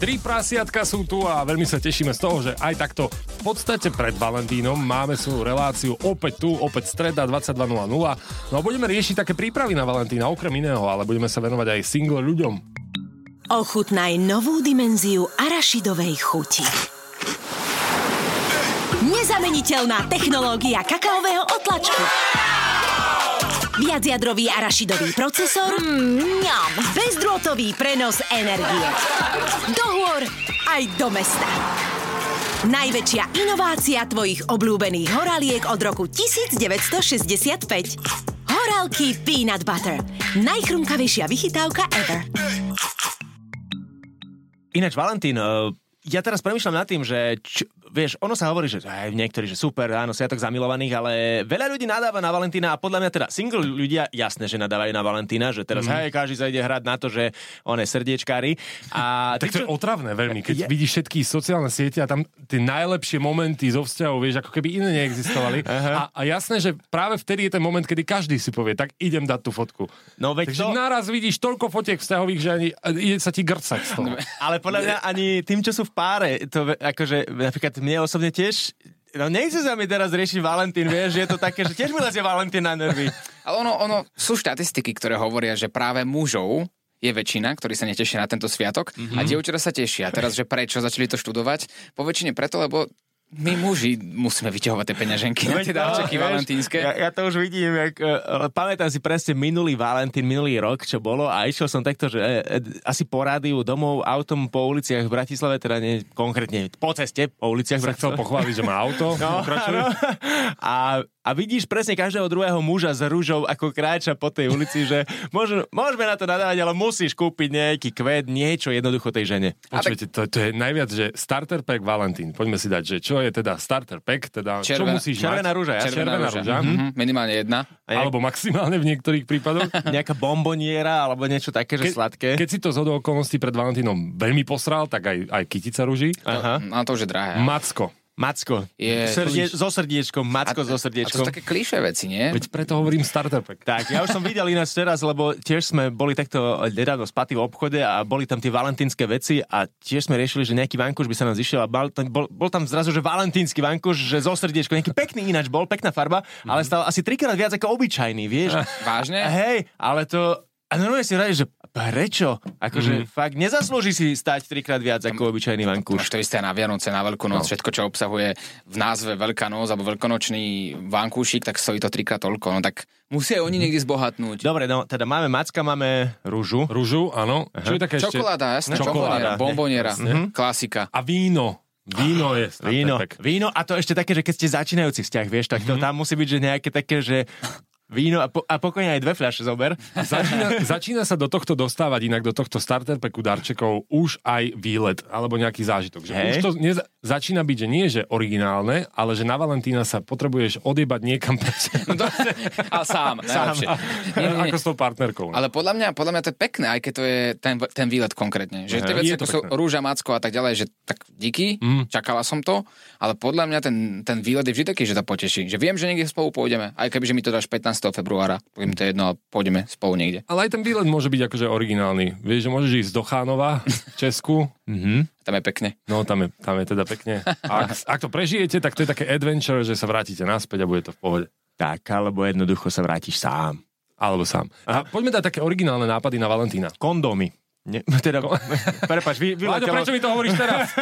Tri prasiatka sú tu a veľmi sa tešíme z toho, že aj takto v podstate pred Valentínom máme svoju reláciu opäť tu, opäť streda 22.00. No a budeme riešiť také prípravy na Valentína, okrem iného, ale budeme sa venovať aj single ľuďom. Ochutnaj novú dimenziu arašidovej chuti. Nezameniteľná technológia kakaového otlačku. Viacjadrový arašidový procesor. Mňam. Bezdrôtový prenos energie. Do hôr aj do mesta. Najväčšia inovácia tvojich obľúbených horaliek od roku 1965. Horálky Peanut Butter. Najchrumkavejšia vychytávka ever. Ináč, Valentín, eh, ja teraz premyšľam nad tým, že č- vieš, ono sa hovorí, že aj niektorí, že super, áno, sviatok zamilovaných, ale veľa ľudí nadáva na Valentína a podľa mňa teda single ľudia jasné, že nadávajú na Valentína, že teraz mm. hej, každý sa ide hrať na to, že on je srdiečkári. A tak to je otravné veľmi, keď je... vidíš všetky sociálne siete a tam tie najlepšie momenty zo vzťahov, vieš, ako keby iné neexistovali. a, a jasné, že práve vtedy je ten moment, kedy každý si povie, tak idem dať tú fotku. No veď Takže to... naraz vidíš toľko fotiek vzťahových, že ani ide sa ti grcať z toho. Ale podľa mňa ani tým, čo sú v páre, to akože napríklad mne osobne tiež No nechce sa mi teraz riešiť Valentín, vieš, je to také, že tiež mi lezie Valentín na nervy. Ale ono, ono, sú štatistiky, ktoré hovoria, že práve mužov je väčšina, ktorí sa netešia na tento sviatok mm-hmm. a dievčatá sa tešia. Teraz, že prečo začali to študovať? Po väčšine preto, lebo my muži musíme vyťahovať tie peňaženky na tie darčeky valentínske. Ja, ja to už vidím, jak, uh, pamätám si presne minulý Valentín, minulý rok, čo bolo a išiel som takto, že uh, asi po rádiu domov autom po uliciach v Bratislave, teda nie konkrétne po ceste po uliciach v Bratislave. chcel pochváliť, že má auto. No, no. A a vidíš presne každého druhého muža s rúžou, ako kráča po tej ulici, že môž, môžeme na to nadávať, ale musíš kúpiť nejaký kvet, niečo jednoducho tej žene. Počujete, to, to je najviac, že starter pack Valentín. Poďme si dať, že čo je teda starter pack, teda Červen, čo musíš červená mať? rúža, ja? Červená, červená rúža. Mm-hmm. Minimálne jedna. Alebo maximálne v niektorých prípadoch. Nejaká bomboniera, alebo niečo také, že Ke, sladké. Keď si to z okolností pred Valentínom veľmi posral, tak aj, aj kytica rúži. Aha. No to už je drahé. Macko. Macko. Je... Srdie... So srdiečkom, Macko a, so srdiečkom. A to sú také klišé veci, nie? Veď preto hovorím starter pack. Tak, ja už som videl ináč teraz, lebo tiež sme boli takto nedávno spaty v obchode a boli tam tie valentínske veci a tiež sme riešili, že nejaký vankuš by sa nám zišiel a bol, bol, bol tam zrazu, že valentínsky vankuš, že zo srdiečkom, nejaký pekný ináč bol, pekná farba, mm-hmm. ale stal asi trikrát viac ako obyčajný, vieš. Vážne? Hej, ale to, a normálne si radi, že prečo? Akože mm. fakt nezaslúži si stať trikrát viac ako obyčajný vankúš. To isté na Vianoce, na Veľkú noc, no. všetko, čo obsahuje v názve Veľká noc alebo veľkonočný vankúšik, tak stojí to trikrát toľko. No tak musia oni niekde zbohatnúť. Dobre, no teda máme macka, máme rúžu. Rúžu, áno. Aha. Čo je také Čokoláda, jasné. Čokoláda, bomboniera, mm-hmm. klasika. A víno. Víno je víno, víno a to ešte také, že keď ste začínajúci vzťah, vieš, tak to mm-hmm. tam musí byť, že nejaké také, že víno a, po, a pokojne aj dve fľaše zober. Začína, začína sa do tohto dostávať inak, do tohto starter packu darčekov už aj výlet alebo nejaký zážitok. Že už to neza, začína byť, že nie že originálne, ale že na Valentína sa potrebuješ odjebať niekam no to, A sám, sám. A, nie, nie, nie. Ako s tou partnerkou. No. Ale podľa mňa, podľa mňa to je pekné, aj keď to je ten, ten výlet konkrétne. Že tie veci ako sú rúža, macko a tak ďalej, že tak díky, mm. čakala som to, ale podľa mňa ten, ten výlet je vždy taký, že to poteší. Že viem, že niekde spolu pôjdeme, aj keby že mi to dáš 15 februára, poviem to jedno a pôjdeme spolu niekde. Ale aj ten výlet môže byť akože originálny. Vieš, že môžeš ísť do Chánova v Česku. mm-hmm. Tam je pekne. No, tam je, tam je teda pekne. A ak, ak to prežijete, tak to je také adventure, že sa vrátite naspäť a bude to v pohode. Tak, alebo jednoducho sa vrátiš sám. Alebo sám. A poďme dať také originálne nápady na Valentína. Kondómy. Ne, teda, prepač, vy, Láďo, prečo mi to hovoríš teraz?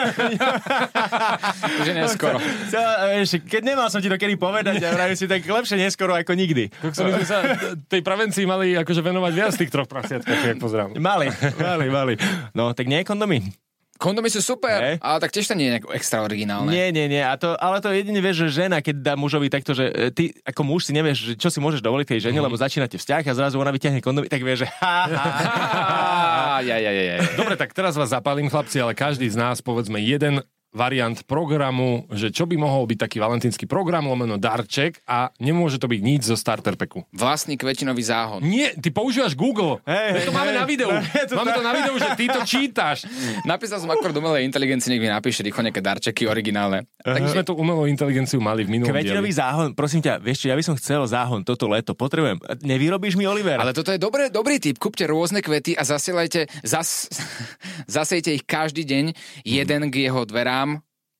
Už je neskoro. Co, vieš, keď nemal som ti to kedy povedať, ja vravím si, tak lepšie neskoro ako nikdy. Tak som my sa tej prevencii mali akože venovať viac tých troch prasiatkách, jak pozerám. Mali, mali, mali. No, tak nie kondomy. Kondomy sú super, hey. ale tak tiež to nie je extra originálne. Nie, nie, nie. A to, ale to jedine vieš, že žena, keď dá mužovi takto, že e, ty ako muž si nevieš, čo si môžeš dovoliť tej žene, mm. lebo začínate vzťah a zrazu ona vyťahne kondomy, tak vieš, že ha, ha, ha, ja, ja, ja, ja. Dobre, tak teraz vás zapálim, chlapci, ale každý z nás, povedzme, jeden variant programu, že čo by mohol byť taký valentínsky program, lomeno darček a nemôže to byť nič zo starter packu. Vlastný kvetinový záhon. Nie, ty používaš Google. Hej, to hej, máme hej. na videu. To máme to na videu, že ty to čítaš. Napísal som akorát umelej inteligencii, nech mi napíše rýchlo nejaké darčeky originálne. Tak my sme tú umelú inteligenciu mali v minulom Kvetinový dieli. záhon, prosím ťa, vieš čo, ja by som chcel záhon toto leto, potrebujem. Nevyrobíš mi, Oliver? Ale toto je dobré, dobrý tip. Kúpte rôzne kvety a zasielajte, zas, zasejte ich každý deň jeden k jeho dverám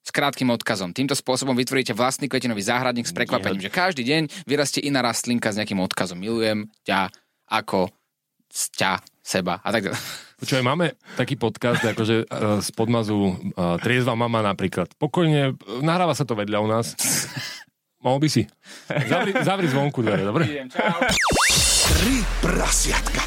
s krátkým odkazom. Týmto spôsobom vytvoríte vlastný kvetinový záhradník s prekvapením, že každý deň vyrastie iná rastlinka s nejakým odkazom. Milujem ťa ako ťa, seba a tak ďalej. Počúvaj, máme taký podcast, akože uh, z podmazu uh, Triezva mama napríklad. Pokojne, uh, nahráva sa to vedľa u nás. Mohol by si. Zavri, zavri zvonku dvere, dobre? Tri prasiatka.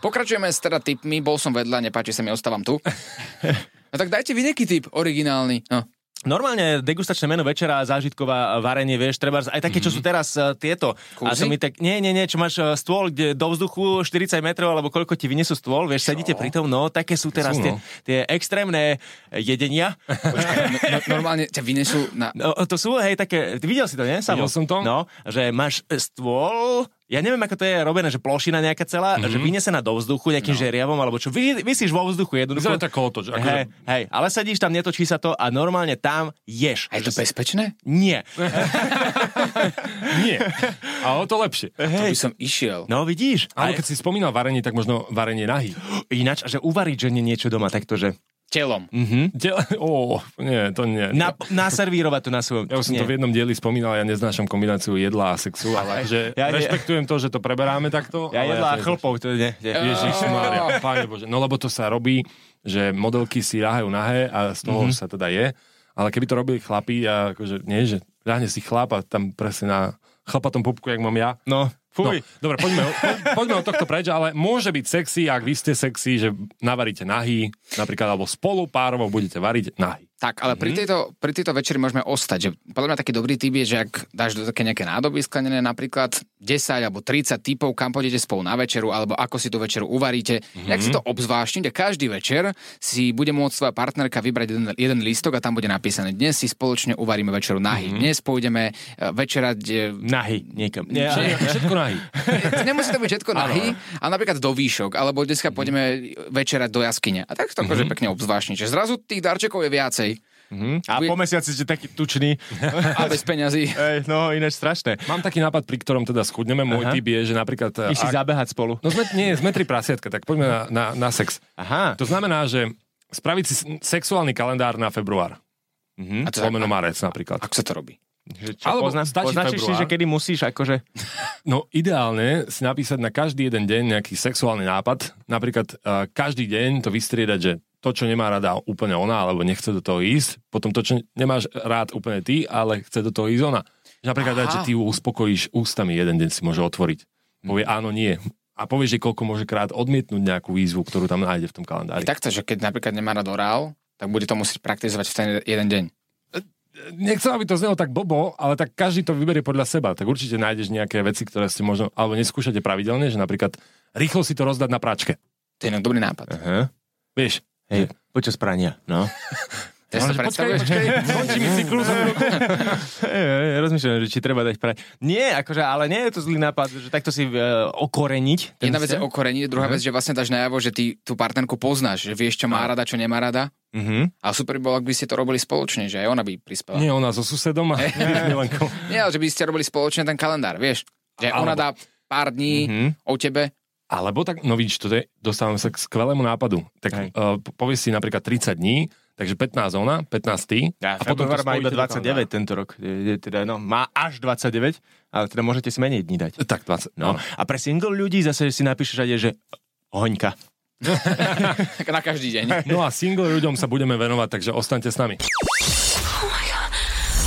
Pokračujeme s teda tipmi, bol som vedľa, nepáči sa mi, ostávam tu. No tak dajte vy nejaký tip, originálny. No. Normálne degustačné meno večera, zážitková varenie, vieš, treba aj také, čo sú teraz uh, tieto. A Kúzy? to mi tak, nie, nie, nie, čo máš uh, stôl, kde do vzduchu 40 metrov, alebo koľko ti vynesú stôl, vieš, sedíte pri tom, no, také sú teraz Sú, tie, no. tie extrémne jedenia. No, no, normálne ťa vynesú na... No, to sú, hej, také, videl si to, nie? Samo? Videl som to. No, že máš stôl, ja neviem, ako to je robené, že plošina nejaká celá, mm-hmm. že vynesená do vzduchu nejakým no. žeriavom, alebo čo, vy, vysíš vo vzduchu jednoducho. Vyzerá tak kolotoč. Akože, Hej, hej, ale sedíš tam, netočí sa to a normálne tam ješ. A je to bezpečné? Nie. Nie. A o to lepšie. To by som išiel. No vidíš. Ale Ale keď si spomínal varenie, tak možno varenie nahý. ináč, že uvariť žene niečo doma, takto, že Telom. Diel- Ó, nie, to nie. na, naservírovať to na svojom... Ja už som nie. to v jednom dieli spomínal, ja neznášam kombináciu jedla a sexu, ale akože Ja- ja- rešpektujem to, že to preberáme takto. Ja jedla a to- chlpov, to nie. nie. Ježiš Mária, páne Bože. No lebo to sa robí, že modelky si ľahajú nahé a z toho mm-hmm. sa teda je. Ale keby to robili chlapí a akože nie, že ľahne si chlap a tam presne na chlapatom pupku, jak mám ja. No, No, fuj. dobre, poďme, po, poďme od tohto preč, ale môže byť sexy, ak vy ste sexy, že navaríte nahý, napríklad, alebo spolu párovo budete variť nahý. Tak, ale pri, tejto, pri tejto večeri môžeme ostať. Že podľa mňa taký dobrý typ je, že ak dáš do také nejaké nádoby sklenené, napríklad 10 alebo 30 typov, kam pôjdete spolu na večeru, alebo ako si tú večeru uvaríte, mm-hmm. jak si to obzvláštniť a každý večer si bude môcť svoja partnerka vybrať jeden, jeden lístok a tam bude napísané dnes si spoločne uvaríme večeru nahy. Mm-hmm. Dnes pôjdeme e, večerať e, Nahy niekam. Nie, ale- Všetko nahý. Nemusí to byť všetko nahý, ale napríklad do výšok, alebo dneska pôjdeme večerať do jaskyne. A tak to akože pekne obzvláštne. Že zrazu tých darčekov je viacej a po mesiaci ste taký tučný. a bez peňazí. Ej, no, ináč strašné. Mám taký nápad, pri ktorom teda schudneme. Môj Aha. typ je, že napríklad... Iš si ak- zabehať spolu. No sme, nie, sme tri prasiatka, tak poďme na, na, na sex. Aha. To znamená, že spraviť si sexuálny kalendár na február. Mhm. A to Lomeno marec napríklad. Ako sa to robí? Že čo, Alebo pozna, stačí poznačíš si, že kedy musíš, akože... No ideálne si napísať na každý jeden deň nejaký sexuálny nápad. Napríklad uh, každý deň to vystriedať, že to, čo nemá rada úplne ona, alebo nechce do toho ísť, potom to, čo nemáš rád úplne ty, ale chce do toho ísť ona. Že napríklad dať, že ty ju uspokojíš ústami, jeden deň si môže otvoriť. Povie áno, nie. A povieš, že koľko môže krát odmietnúť nejakú výzvu, ktorú tam nájde v tom kalendári. Takto, že keď napríklad nemá rád orál, tak bude to musieť praktizovať v ten jeden deň. nechcem, aby to znelo tak blbo, ale tak každý to vyberie podľa seba. Tak určite nájdeš nejaké veci, ktoré ste možno, alebo neskúšate pravidelne, že napríklad rýchlo si to rozdať na práčke. To je dobrý nápad. Aha. Vieš, Hej, počas prania, no. Ja Ale že počkaj, mi cyklus. Rozmýšľam, že či treba dať prať. Nie, akože, ale nie je to zlý nápad, že takto si uh, okoreniť. ten Jedna vec je vzťah. okorenie, druhá vec, že vlastne dáš najavo, že ty tú partnerku poznáš, že vieš, čo má rada, čo nemá rada. Mhm. A super by bolo, ak by ste to robili spoločne, že aj ona by prispela. Nie ona so susedom a Milenkou. Nie, ale že by ste robili spoločne ten kalendár, vieš. Že Alebo- ona dá pár dní Mhm. o tebe. Alebo tak, no vidíš, to je, dostávame sa k skvelému nápadu. Tak Hej. uh, povieš si napríklad 30 dní, takže 15 ona, 15 ty. Ja, a potom má iba spojíte do 29 tento rok. Je, je, teda, no, má až 29, ale teda môžete si menej dní dať. Tak 20. No. A pre single ľudí zase si napíšeš aj, že hoňka. Na každý deň. No a single ľuďom sa budeme venovať, takže ostaňte s nami.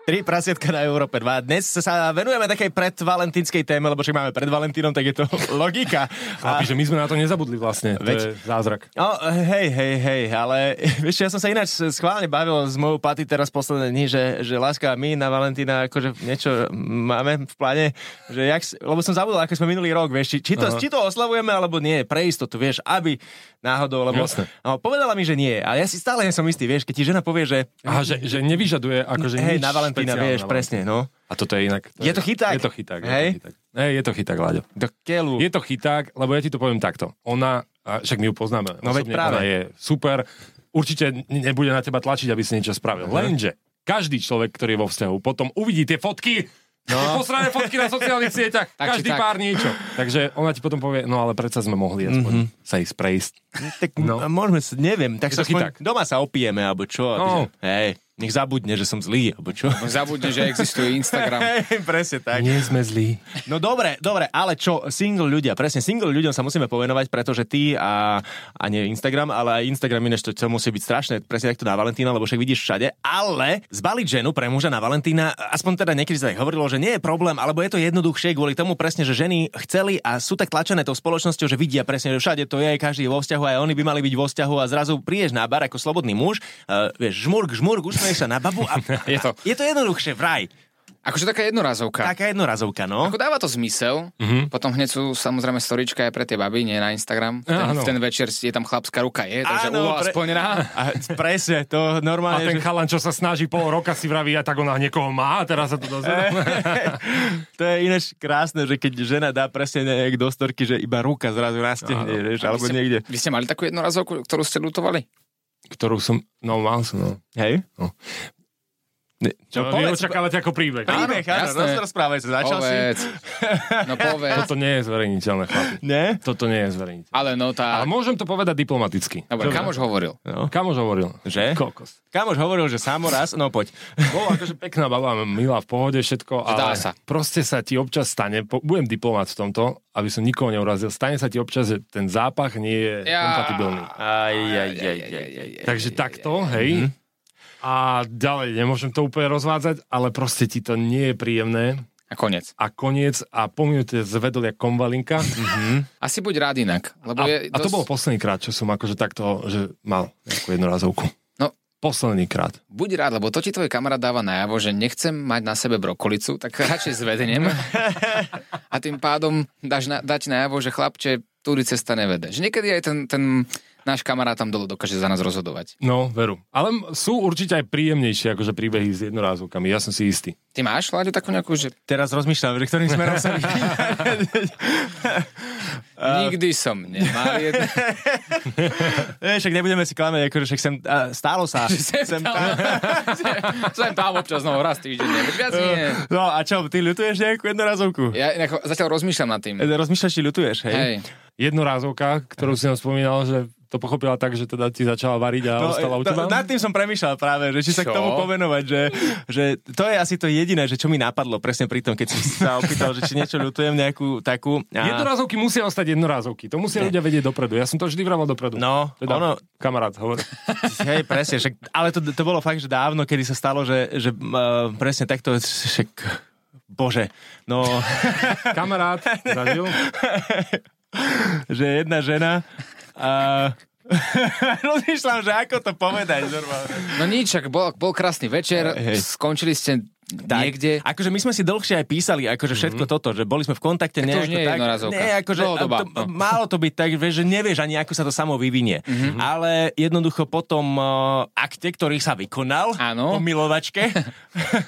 Tri prasiatka na Európe 2. Dnes sa venujeme takej predvalentínskej téme, lebo však máme pred Valentínom, tak je to logika. A... že my sme na to nezabudli vlastne. To Veď... je zázrak. No, hej, hej, hej, ale vieš, ja som sa ináč schválne bavil s mojou paty teraz posledné dni, že, že láska, my na Valentína akože niečo máme v pláne, že jak, lebo som zabudol, ako sme minulý rok, vieš, či, či, to, či to oslavujeme, alebo nie, pre istotu, vieš, aby náhodou, lebo no, povedala mi, že nie. A ja si stále nie som istý, vieš, keď ti žena povie, že... Aha, že, že nevyžaduje akože hej, na Valentína, vieš, presne, no. A toto je inak. To je, je to chyták? Je to chyták. Hej? Je to chyták. Je to chyták, Láďo. Do keľu. Je to chyták, lebo ja ti to poviem takto. Ona, však my ju poznáme. No veď práve. Ona je super. Určite nebude na teba tlačiť, aby si niečo spravil. Uh-huh. Lenže každý človek, ktorý je vo vzťahu, potom uvidí tie fotky, No. Tie posrané fotky na sociálnych sieťach, tak, každý tak. pár niečo. Takže ona ti potom povie, no ale predsa sme mohli aspoň mm-hmm. sa ísť prejsť. Tak no. môžeme, neviem, tak sa doma sa opijeme, alebo čo. No. Hej. Nech zabudne, že som zlý, alebo čo? No, zabudne, že existuje Instagram. Hey, presne tak. Nie sme zlí. No dobre, dobre, ale čo, single ľudia, presne, single ľuďom sa musíme povenovať, pretože ty a, a nie Instagram, ale aj Instagram inéž to, to musí byť strašné, presne takto na Valentína, lebo však vidíš všade, ale zbaliť ženu pre muža na Valentína, aspoň teda niekedy sa tak hovorilo, že nie je problém, alebo je to jednoduchšie kvôli tomu presne, že ženy chceli a sú tak tlačené tou spoločnosťou, že vidia presne, že všade to je, každý je vo vzťahu, aj oni by mali byť vo vzťahu a zrazu prídeš na bar ako slobodný muž, uh, vieš, žmurk, žmurk, usmeješ sa na babu a je to, je to jednoduchšie, vraj. Akože taká jednorazovka. Taká jednorazovka, no. Ako dáva to zmysel. Mm-hmm. Potom hneď sú samozrejme storička aj pre tie baby, nie na Instagram. Ten, v ten večer je tam chlapská ruka, je, takže áno, pre... aspoň. A presne, to normálne. A ten že... chalan, čo sa snaží pol roka si vraví, a tak ona niekoho má a teraz sa to dozvedá. to je ináč krásne, že keď žena dá presne nejak do storky, že iba ruka zrazu nastehne, vieš, alebo ste, niekde. Vy ste mali takú jednorazovku, ktorú ste lutovali? Ktorú som, no mal som, no. Hej? No. Ne, čo, no, povedz, očakávate ako príbeh. Príbeh, áno, áno rozprávajte, začal povedz. si. No povedz. Toto nie je zverejniteľné, chlapi. Nie? Toto nie je zverejniteľné. Ale no tá... Ale môžem to povedať diplomaticky. Dobre, kamož hovoril. No. Kamož hovoril. Že? Kokos. Kamož hovoril, že samoraz, no poď. Bola akože pekná baba, milá v pohode, všetko, ale sa. proste sa ti občas stane, po, budem diplomat v tomto, aby som nikoho neurazil, stane sa ti občas, že ten zápach nie je ja. kompatibilný. Aj, aj, aj, aj, aj, aj, Takže takto, hej, a ďalej, nemôžem to úplne rozvádzať, ale proste ti to nie je príjemné. A koniec. A koniec a po minúte zvedol jak konvalinka. Mm-hmm. Asi buď rád inak. Lebo a, je dosť... a to bolo posledný krát, čo som akože takto, že mal nejakú jednorazovku. No, Posledný krát. Buď rád, lebo to ti tvoj kamarát dáva najavo, že nechcem mať na sebe brokolicu, tak radšej zvedenem. a tým pádom dáš na, dať najavo, že chlapče, túry cesta nevede. Že niekedy aj ten, ten náš kamarát tam dole dokáže za nás rozhodovať. No, veru. Ale sú určite aj príjemnejšie akože príbehy s jednorázovkami, ja som si istý. Ty máš, Láďo, takú nejakú, že... Teraz rozmýšľam, že ktorým smerom sa Nikdy som nemal jedno. však nebudeme si klamať, akože však sem, uh, stálo sa. sem, sem tam. sem tam občas, no, raz týždeň, viac nie. No a čo, ty ľutuješ nejakú jednorazovku? Ja zatiaľ rozmýšľam nad tým. Rozmýšľaš, či ľutuješ, hej? Hej. Jednorázovka, ktorú si nám spomínal, že to pochopila tak, že teda ti začala variť a no, ostala u teba? Nad tým som premýšľal práve, že či sa čo? k tomu povenovať, že, že to je asi to jediné, že čo mi napadlo presne pri tom, keď si sa opýtal, že či niečo ľutujem nejakú takú... A... Jednorázovky musia ostať jednorázovky. To musia ľudia vedieť dopredu. Ja som to vždy vraval dopredu. No, teda, ono... Kamarát, hovor. Hej, presne, však, ale to, to bolo fakt, že dávno, kedy sa stalo, že, že uh, presne takto, však, bože, no... Kamarát, zažil? že jedna žena a rozmýšľam, že ako to povedať normálne. No nič, bol, bol krásny večer, hey. skončili ste tak, niekde. Akože my sme si dlhšie aj písali, akože všetko mm-hmm. toto, že boli sme v kontakte tak to už nie tak. Nie, akože, to, no. Malo to byť tak, že nevieš ani ako sa to samo vyvinie. Mm-hmm. Ale jednoducho potom uh, akte, ktorý sa vykonal Áno. po milovačke,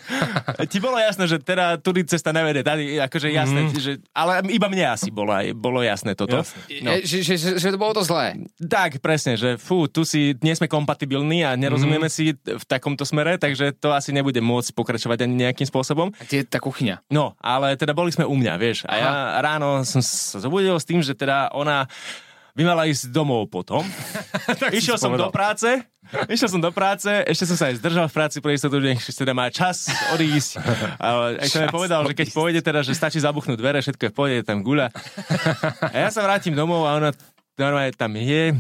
ti bolo jasné, že teda tudy cesta nevede. Tady, akože jasné, mm-hmm. že, ale iba mne asi bolo, bolo jasné toto. Jasné. No. Že, že, že, že to bolo to zlé. Tak, presne, že fú, tu si, nie sme kompatibilní a nerozumieme mm-hmm. si v takomto smere, takže to asi nebude môcť pokračovať ani nejakým spôsobom. A je tá kuchyňa? No, ale teda boli sme u mňa, vieš. A Aha. ja ráno som sa zobudil s tým, že teda ona by mala ísť domov potom. Išiel som do práce, išiel som do práce, ešte som sa aj zdržal v práci pre istotu, že teda má čas odísť. Ale aj som povedal, že keď pôjde teda, že stačí zabuchnúť dvere, všetko je v pohode, tam guľa. A ja sa vrátim domov a ona normálne tam je,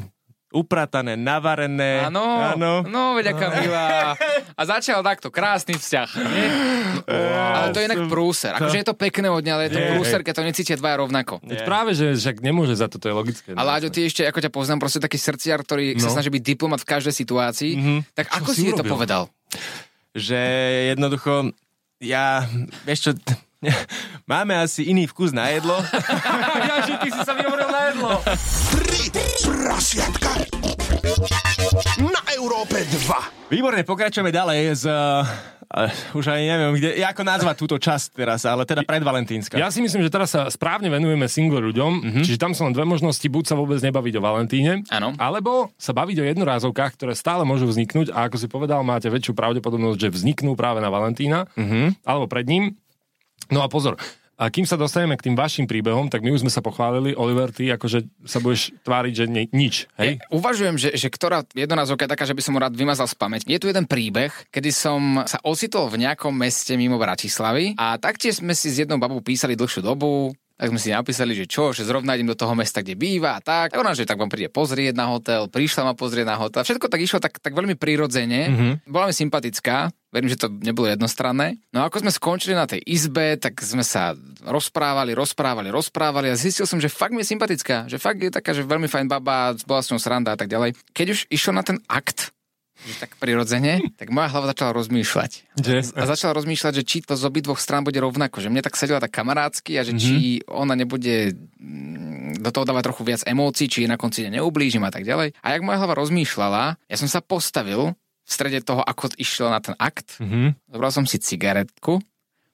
upratané, navarené. Áno, áno. no veď aká milá. A začal takto, krásny vzťah. Nie? ale to je inak prúser. Akože je to pekné od dňa, ale je to Je. prúser, keď to necítia dvaja rovnako. Veď práve, že však nemôže za to, to je logické. A Láďo, ty ešte, ako ťa poznám, proste taký srdciar, ktorý No. sa snaží byť diplomat v každej situácii, tak ako si si, jej to povedal? Že jednoducho, ja, vieš čo, máme asi iný vkus na jedlo. ja, že ty si sa vyhovoril na jedlo. Tri prasiatka na Európe 2. Výborne, pokračujeme ďalej z... Uh, už aj neviem, kde, ako nazvať túto časť teraz, ale teda predvalentínska. Ja si myslím, že teraz sa správne venujeme single ľuďom, mm-hmm. čiže tam sú len dve možnosti, buď sa vôbec nebaviť o Valentíne, Áno. alebo sa baviť o jednorázovkách, ktoré stále môžu vzniknúť a ako si povedal, máte väčšiu pravdepodobnosť, že vzniknú práve na Valentína, mm-hmm. alebo pred ním. No a pozor, a kým sa dostaneme k tým vašim príbehom, tak my už sme sa pochválili, Oliver, ty akože sa budeš tváriť, že ni- nič, hej? Ja uvažujem, že, že ktorá jednorázovka je taká, že by som ho rád vymazal z pamäť. Je tu jeden príbeh, kedy som sa ocitol v nejakom meste mimo Bratislavy a taktiež sme si s jednou babou písali dlhšiu dobu, tak sme si napísali, že čo, že zrovna idem do toho mesta, kde býva a tak. Tak ona, že tak vám príde pozrieť na hotel, prišla ma pozrieť na hotel. Všetko tak išlo tak, tak veľmi prirodzene. Mm-hmm. Bola mi sympatická, verím, že to nebolo jednostranné. No a ako sme skončili na tej izbe, tak sme sa rozprávali, rozprávali, rozprávali a zistil som, že fakt mi je sympatická, že fakt je taká, že veľmi fajn baba, bola s ňou sranda a tak ďalej. Keď už išiel na ten akt, že tak prirodzene, tak moja hlava začala rozmýšľať. Že? A začala rozmýšľať, že či to z obidvoch strán bude rovnako. Že mne tak sedela tak kamarátsky a že Mhm. či ona nebude mm, do toho dávať trochu viac emócií, či jej na konci neublížim a tak ďalej. A jak moja hlava rozmýšľala, ja som sa postavil v strede toho, ako išlo na ten akt. Mhm. Zobral som si cigaretku,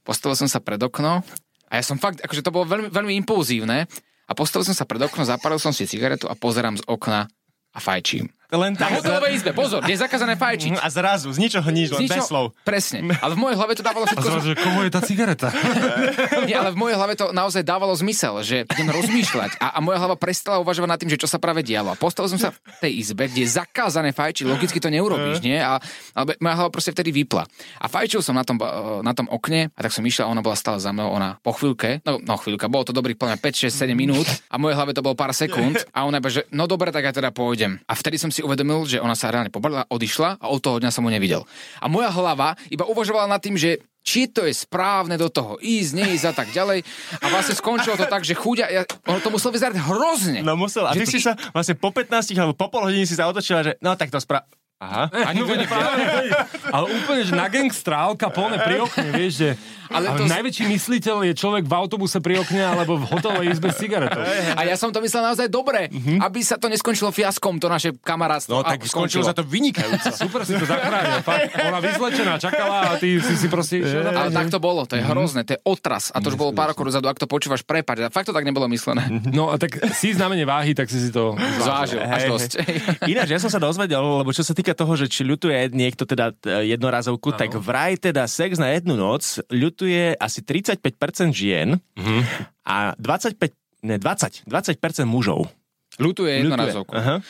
postavil som sa pred okno a ja som fakt, akože to bolo veľmi, veľmi impulzívne a postavil som sa pred okno, zapálil som si cigaretu a pozerám z okna a fajčím. Len Na tak. hotelovej izbe, pozor, je zakázané fajčiť. A zrazu, z ničoho nič, len bez slov. Presne. Ale v mojej hlave to dávalo A všetko... zrazu, že koho je tá cigareta? Nie, ale v mojej hlave to naozaj dávalo zmysel, že idem rozmýšľať a, a moja hlava prestala uvažovať nad tým, že čo sa práve dialo. A postavil som sa v tej izbe, kde je zakázané fajčiť, logicky to neurobíš, nie? A, ale moja hlava proste vtedy vypla. A fajčil som na tom, eh, na tom okne a tak som išiel a ona bola stále za mnou, ona po chvíľke, no, no chvíľka, bolo to dobrých plne 5, 6, 7 minút a v mojej hlave to bolo pár sekúnd a ona iba, že no dobre, tak ja teda pôjdem. A vtedy som si uvedomil, že ona sa reálne pobalila, odišla a od toho dňa som ho nevidel. A moja hlava iba uvažovala nad tým, že či to je správne do toho ísť, neísť a tak ďalej. A vlastne skončilo to tak, že chuďa, ja, ono to muselo vyzerať hrozne. No musel. A ty to si sa vlastne po 15 alebo po pol hodine si sa otočila, že no tak to spra... Aha. Ani to hej. ale úplne, že na gangstra, Al Capone pri okne, vieš, že Ale to- najväčší mysliteľ je človek v autobuse pri okne alebo v hotelovej izbe s cigaretou. A ja som to myslel naozaj dobre, aby sa to neskončilo fiaskom, to naše kamarátstvo. No tak A skončilo sa to vynikajúco. Super si to zachránil. Fakt, ona vyzlečená čakala a ty si si proste Ale tak to bolo, to je hrozné, to je otras. A to už bolo pár rokov dozadu, ak to počúvaš, prepáč, a fakt to tak nebolo myslené. No a tak si znamenie váhy, tak si si to... Zvážil, až dosť. Ináč, ja som sa dozvedel, lebo čo sa týka toho, že či ľutuje niekto teda e, jednorazovku, tak vraj teda sex na jednu noc ľutuje asi 35% žien a 25, ne 20, 20% mužov. Ľutuje jednorazovku. Aha.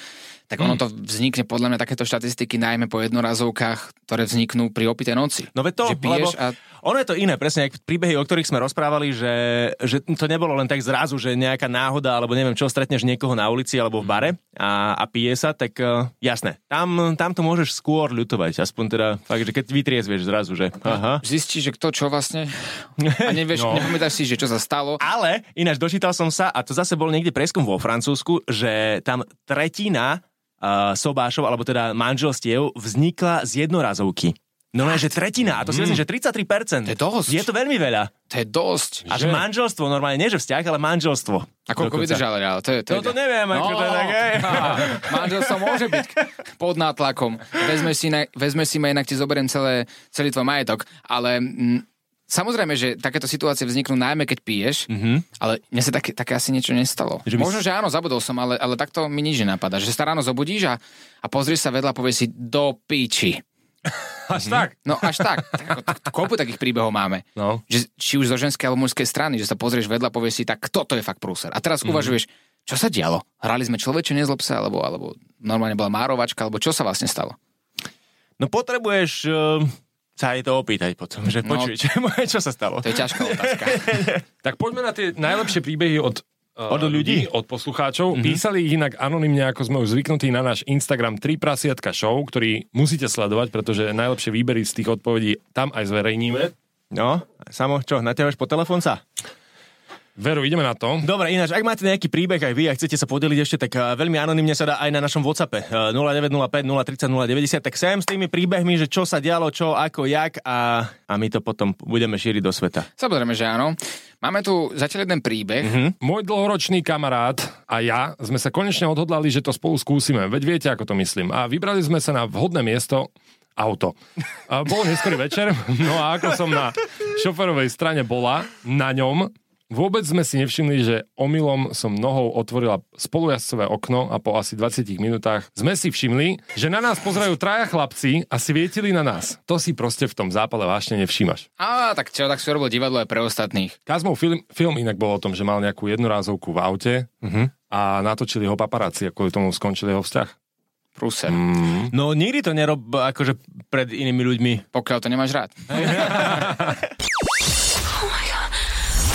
Tak ono to vznikne podľa mňa takéto štatistiky najmä po jednorazovkách, ktoré vzniknú pri opitej noci. No veď to, že piješ lebo a ono je to iné, presne, ako príbehy, o ktorých sme rozprávali, že, že to nebolo len tak zrazu, že nejaká náhoda, alebo neviem čo, stretneš niekoho na ulici alebo v bare a, a pije sa, tak uh, jasné, tam, tam to môžeš skôr ľutovať, aspoň teda fakt, že keď vytriezvieš zrazu, že aha. zistíš, že kto čo vlastne a nevieš, No. no. nepamätáš si, že čo sa stalo. Ale ináč dočítal som sa, a to zase bol niekde preskum vo Francúzsku, že tam tretina uh, sobášov, alebo teda manželstiev vznikla z jednorazovky. No len, že tretina, a to si myslím, že 33%. To je dosť. Je to veľmi veľa. To je dosť. A že manželstvo, normálne nie že vzťah, ale manželstvo. A koľko Dokonca. vydržali, ale to je... To, No to neviem, ako to je tak, hej. Manželstvo môže byť pod nátlakom. Vezme si, na, vezme si ma, inak ti zoberiem celé, celý tvoj majetok. Ale mm, samozrejme, že takéto situácie vzniknú najmä, keď piješ, mm-hmm. ale mne sa také, také asi niečo nestalo. Že by Možno, že áno, zabudol som, ale, ale takto mi nič nenapadá. Že sa ráno zobudíš a, a pozrieš sa vedľa a povieš si do piči. Až tak. No až tak. koľko takých príbehov máme? No. Že, či už zo ženskej alebo mužskej strany, že sa pozrieš vedľa povieš si, tak toto je fakt prúser. A teraz uvažuješ, čo sa dialo? Hrali sme človeče nezlob sa, alebo, alebo normálne bola márovačka, alebo čo sa vlastne stalo? No potrebuješ uh, sa aj to opýtať potom, že No. počuj, čo, čo sa stalo? To je ťažká otázka. Tak poďme na tie najlepšie príbehy od Od ľudí? od poslucháčov. Mhm. Mm-hmm. Písali ich inak anonymne, ako sme už zvyknutí na náš Instagram 3 prasiatka show, ktorý musíte sledovať, pretože najlepšie výbery z tých odpovedí tam aj zverejníme. No, samo, čo, natiahaš po telefón sa? Veru, ideme na to. Dobre, ináč, ak máte nejaký príbeh aj vy a chcete sa podeliť ešte, tak uh, veľmi anonymne sa dá aj na našom WhatsAppe uh, 0905 030 090, tak sem s tými príbehmi, že čo sa dialo, čo, ako, jak a, a my to potom budeme šíriť do sveta. Samozrejme, že áno. Máme tu zatiaľ jeden príbeh. Mm-hmm. Môj dlhoročný kamarát a ja sme sa konečne odhodlali, že to spolu skúsime. Veď viete, ako to myslím. A vybrali sme sa na vhodné miesto, auto. A bol neskorý večer, no a ako som na šoferovej strane bola, na ňom, vôbec sme si nevšimli, že omylom som nohou otvorila spolujazdcové okno a po asi 20 minútach sme si všimli, že na nás pozerajú traja chlapci a svietili na nás. To si proste v tom zápale vášne nevšímaš. Á, tak čo, tak si robil divadlo aj pre ostatných. Kazmov film, film inak bol o tom, že mal nejakú jednorázovku v aute uh-huh. a natočili ho paparáci a kvôli tomu skončil jeho vzťah. Prúser. Mm. No nikdy to nerob akože pred inými ľuďmi. Pokiaľ to nemáš rád.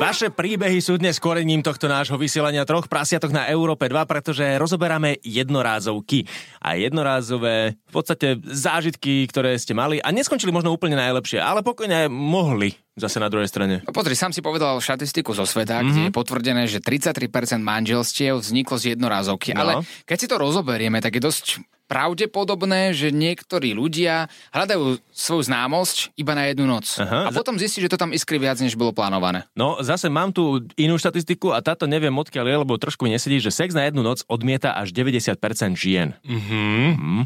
Vaše príbehy sú dnes korením tohto nášho vysielania troch prasiatok na Európe 2, pretože rozoberáme jednorázovky a jednorázové v podstate zážitky, ktoré ste mali a neskončili možno úplne najlepšie, ale pokojne mohli zase na druhej strane. No pozri, sám si povedal štatistiku zo sveta, mm-hmm. kde je potvrdené, že 33% manželstiev vzniklo z jednorázovky. No. Ale keď si to rozoberieme, tak je dosť pravdepodobné, že niektorí ľudia hľadajú svoju známosť iba na jednu noc. Aha. A potom zistí, že to tam iskry viac, než bolo plánované. No, zase mám tu inú štatistiku a táto neviem odkiaľ je, lebo trošku mi nesedí, že sex na jednu noc odmieta až 90% žien.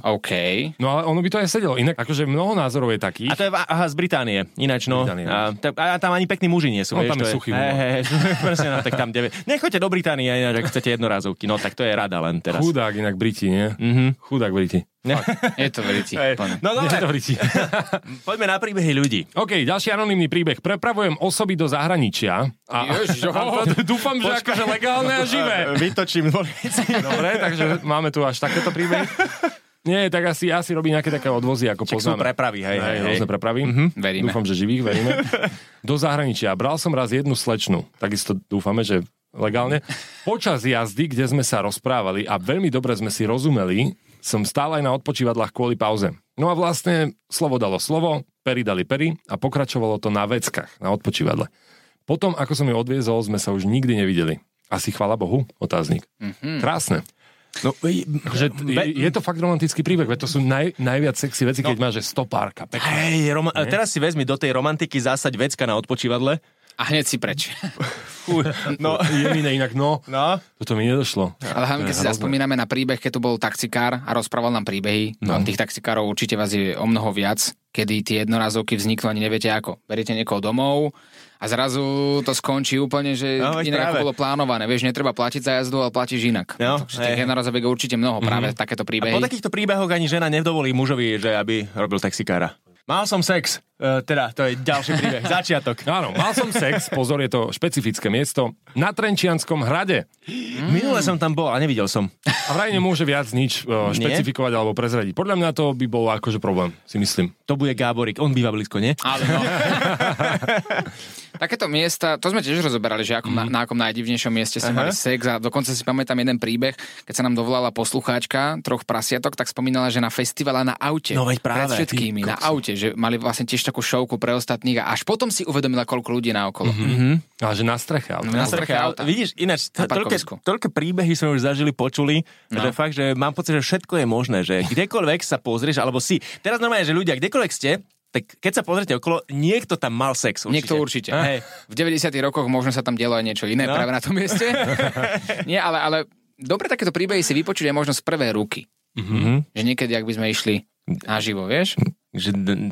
OK. No ale ono by to aj sedelo. Inak akože mnoho názorov je takých. A to je aha, z Británie, ináč no. Británie, A, a, tam ani pekní muži nie sú. No, vieš, tam je suchý hej, hej, presne, no, tak tam 9. Nechoďte do Británie, ináč, ak chcete jednorázovky. No, tak to je rada len teraz. Chudák inak Briti, nie? Mhm. Mm-hmm. Chudák Briti. Je to. Hej. No dobre, to Briti. poďme na príbehy ľudí. OK, ďalší anonimný príbeh. Prepravujem osoby do zahraničia. A, Ježiš, a dúfam, že akože legálne a živé. Vytočím dvorici. Dobre, takže máme tu až takéto príbehy. Nie, tak asi, asi robí nejaké také odvozy, ako Čak sú poznáme. prepravy, hej, hej, hej. Rôzne prepravy. Veríme. Dúfam, že živých, veríme. Do zahraničia. Bral som raz jednu slečnu. Takisto dúfame, že legálne. Počas jazdy, kde sme sa rozprávali a veľmi dobre sme si rozumeli, som stál aj na odpočívadlách kvôli pauze. No a vlastne slovo dalo slovo, pery dali pery a pokračovalo to na veckách, na odpočívadle. Potom, ako som ju odviezol, sme sa už nikdy nevideli. Asi chvala Bohu, otáznik. Mm-hmm. Krásne. No, Že je, je to fakt romantický príbeh, veď to sú naj, najviac sexy veci, keď máš, že stopárka, pekná. Hej, roma- teraz si vezmi do tej romantiky zásať vecka na odpočívadle. A hneď si preč. No, Je mi inak, no, no. toto mi nedošlo. Ale hlavne, keď si zaspomíname na príbeh, keď tu bol taxikár a rozprával nám príbehy, no. tých taxikárov určite vás je o mnoho viac, kedy tie jednorázovky vzniknú, ani neviete ako. Beriete niekoho domov a zrazu to skončí úplne, že No, no, inak práve. ako bolo plánované. Vieš, netreba platiť za jazdu, ale platíš inak. No, Takže hej. tých jednorazoviek je určite mnoho, práve takéto A príbehy. po takýchto príbehoch ani žena nedovolí mužovi, že aby robil taxikára. Mal som sex. E, teda, to je ďalší príbeh. Začiatok. Áno, mal som sex, pozor, je to špecifické miesto, na Trenčianskom hrade. Minule som tam bol a nevidel som. A vraj nemôže viac nič uh, špecifikovať alebo prezradiť. Podľa mňa to by bol akože problém, si myslím. To bude Gáborik. On býva blízko, nie? Ale no. Takéto miesta, to sme tiež rozoberali, že ako, mm. na, na akom najdivnejšom mieste sa Aha. mali sex a dokonca si pamätám jeden príbeh, keď sa nám dovolala poslucháčka troch prasiatok, tak spomínala, že na festivale na aute. No veď práve. Pred všetkými, na aute, že mali vlastne tiež takú šovku pre ostatných a až potom si uvedomila, koľko ľudí na okolo. Mm-hmm. Ale že na streche. Ale... Na Na streche, auta. vidíš, ináč, toľké, toľké príbehy sme už zažili, počuli, no. že fakt, že mám pocit, že všetko je možné, že kdekoľvek sa pozrieš, alebo si, teraz normálne, že ľudia, kdekoľvek ste, tak keď sa pozrite okolo, niekto tam mal sex. Určite. Niekto určite. Hej. V 90 rokoch možno sa tam dialo aj niečo iné No. práve na tom mieste. Nie, ale, ale dobre takéto príbehy si vypočuť aj možno z prvej ruky. Mhm. Že niekedy, ak by sme išli naživo, vieš? Že,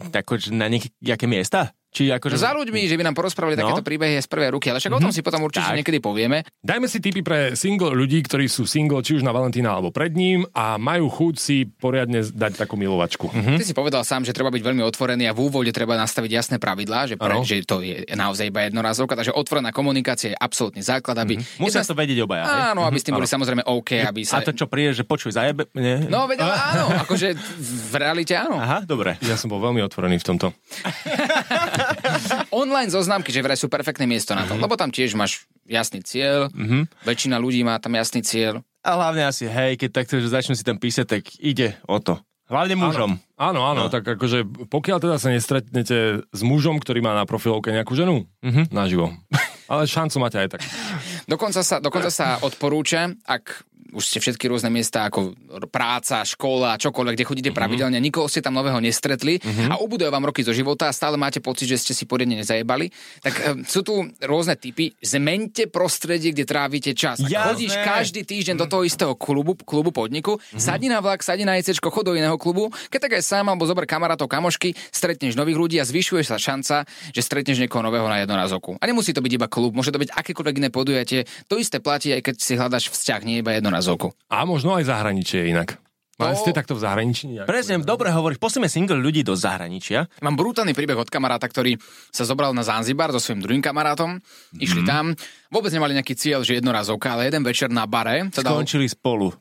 tako, že na nejaké miesta? Či akože... Za ľuďmi, že by nám porozprávali no. takéto príbehy z prvej ruky, ale však mm-hmm. o tom si potom určite tak. niekedy povieme. Dajme si tipy pre single ľudí, ktorí sú single, či už na Valentína alebo pred ním a majú chuť si poriadne dať takú milovačku. Mm-hmm. Ty si povedal sám, že treba byť veľmi otvorený a v úvode treba nastaviť jasné pravidlá, že, pre, že to je naozaj iba jednorazovka, takže otvorená komunikácia je absolútny základ, aby... Mm-hmm. Musia jedna... to vedieť obaja. Áno, aby s tým boli samozrejme OK, aby sa... A to čo príde, že počuj, zajebe... Nie? No, veď, áno, akože v realite áno. Aha, dobre. Ja som bol veľmi otvorený v tomto. Online zoznámky, že vraj sú perfektné miesto na to, mm-hmm. lebo tam tiež máš jasný cieľ, mm-hmm. väčšina ľudí má tam jasný cieľ. A hlavne asi, hej, keď takto, že začnú si tam písať, tak ide o to. Hlavne mužom. Áno, áno, no. tak akože pokiaľ teda sa nestretnete s mužom, ktorý má na profilovke nejakú ženu, mm-hmm. naživo. Ale šancu máte aj tak. Dokonca sa, dokonca sa odporúča, ak už ste všetky rôzne miesta ako práca, škola, čokoľvek, kde chodíte uh-huh. pravidelne, nikoho ste tam nového nestretli uh-huh. a ubuduje vám roky zo života a stále máte pocit, že ste si poriadne nezajebali, tak um, sú tu rôzne typy. Zmente prostredie, kde trávite čas. Ak chodíš každý týždeň do toho istého klubu, klubu podniku, uh-huh. sadni na vlak, sadni na ICčko, chod do iného klubu, keď tak aj sám alebo zober kamarátov, kamošky, stretneš nových ľudí a zvyšuje sa šanca, že stretneš niekoho nového na jednorazovku. A nemusí to byť iba klub, môže to byť akékoľvek iné podujatie. To isté platí aj keď si hľadaš vzťah, nie iba jednorazovku. A možno aj zahraničie inak. Mali ste takto v zahraničí? Nejak? Presne, dobre hovoríš. Poslíme single ľudí do zahraničia. Mám brutálny príbeh od kamaráta, ktorý sa zobral na Zanzibar so svojím druhým kamarátom. Išli mm. tam. Vôbec nemali nejaký cieľ, že jednorazovka, ale jeden večer na bare. Sa Skončili dal... spolu.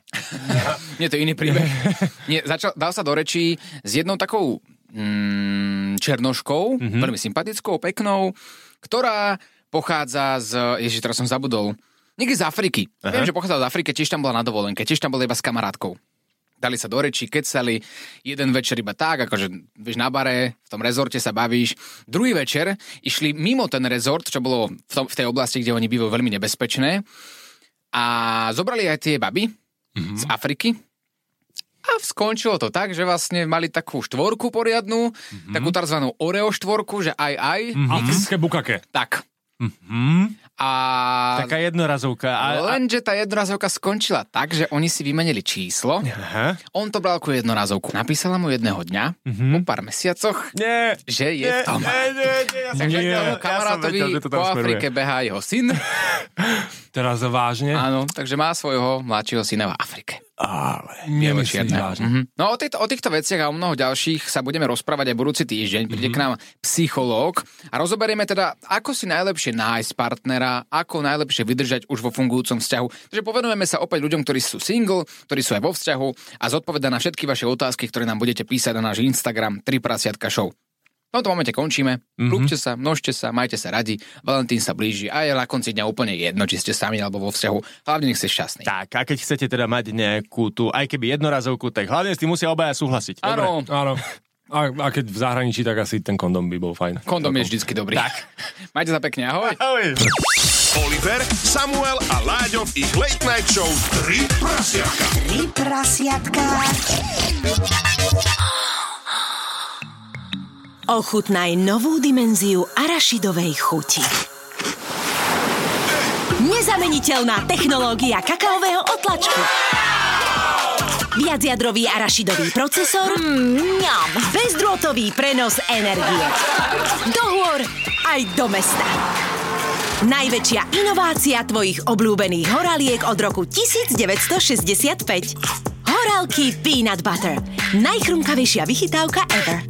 Nie, to je iný príbeh. Nie, začal, dal sa do rečí s jednou takou mm, černoškou, mm-hmm. veľmi sympatickou, peknou, ktorá pochádza z... Ježiš, teraz som zabudol Niekde z Afriky. Aha. Viem, že pochádzal z Afriky, tiež tam bola na dovolenke, tiež tam bola iba s kamarátkou. Dali sa do reči, kecali, jeden večer iba tak, akože vieš na bare, v tom rezorte sa bavíš. Druhý večer išli mimo ten rezort, čo bolo v, tom, v tej oblasti, kde oni bývajú veľmi nebezpečné. A zobrali aj tie baby mm-hmm. z Afriky, a skončilo to tak, že vlastne mali takú štvorku poriadnu, mm-hmm. takú tzv. Oreo štvorku, že aj aj. Mm-hmm. Africké bukake. Tak. Mm-hmm. A... Taká jednorazovka. A... Lenže tá jednorazovka skončila tak, že oni si vymenili číslo. Aha. On to bral ako jednorazovku. Napísala mu jedného dňa, mm-hmm. po pár mesiacoch, nie, že je nie, v tom. Nie, nie, nie, ja Takže nie, kamarátovi ja vedel, po Afrike behá jeho syn. Teraz vážne? Áno, takže má svojho mladšieho syna v Afrike. Ale nemyslíš vážne. Mm-hmm. No o, týchto, o týchto veciach a o mnoho ďalších sa budeme rozprávať aj budúci týždeň. Príde mm-hmm. k nám psychológ a rozoberieme teda, ako si najlepšie nájsť partnera, ako najlepšie vydržať už vo fungujúcom vzťahu. Takže povedujeme sa opäť ľuďom, ktorí sú single, ktorí sú aj vo vzťahu a zodpoveda na všetky vaše otázky, ktoré nám budete písať na náš Instagram 3 prasiatka show. V tomto momente končíme. Mm-hmm. Sa, množte sa, majte sa radi. Valentín sa blíži a je na konci dňa úplne jedno, či ste sami alebo vo vzťahu. Hlavne nech ste šťastní. Tak, a keď chcete teda mať nejakú tú, aj keby jednorazovku, tak hlavne s tým musia obaja súhlasiť. Áno. Áno. A, a keď v zahraničí, tak asi ten kondom by bol fajn. Kondom je vždycky dobrý. Tak. Majte sa pekne, ahoj. Ahoj. Oliver, Samuel a Láďo v ich Late Night Show 3 prasiatka. 3 prasiatka. Ochutnaj novú dimenziu arašidovej chuti. Nezameniteľná technológia kakaového otlačku. Viacjadrový arašidový procesor. Mm, Bezdrôtový prenos energie. Do hôr aj do mesta. Najväčšia inovácia tvojich obľúbených horaliek od roku 1965. Horálky Peanut Butter. Najchrumkavejšia vychytávka ever.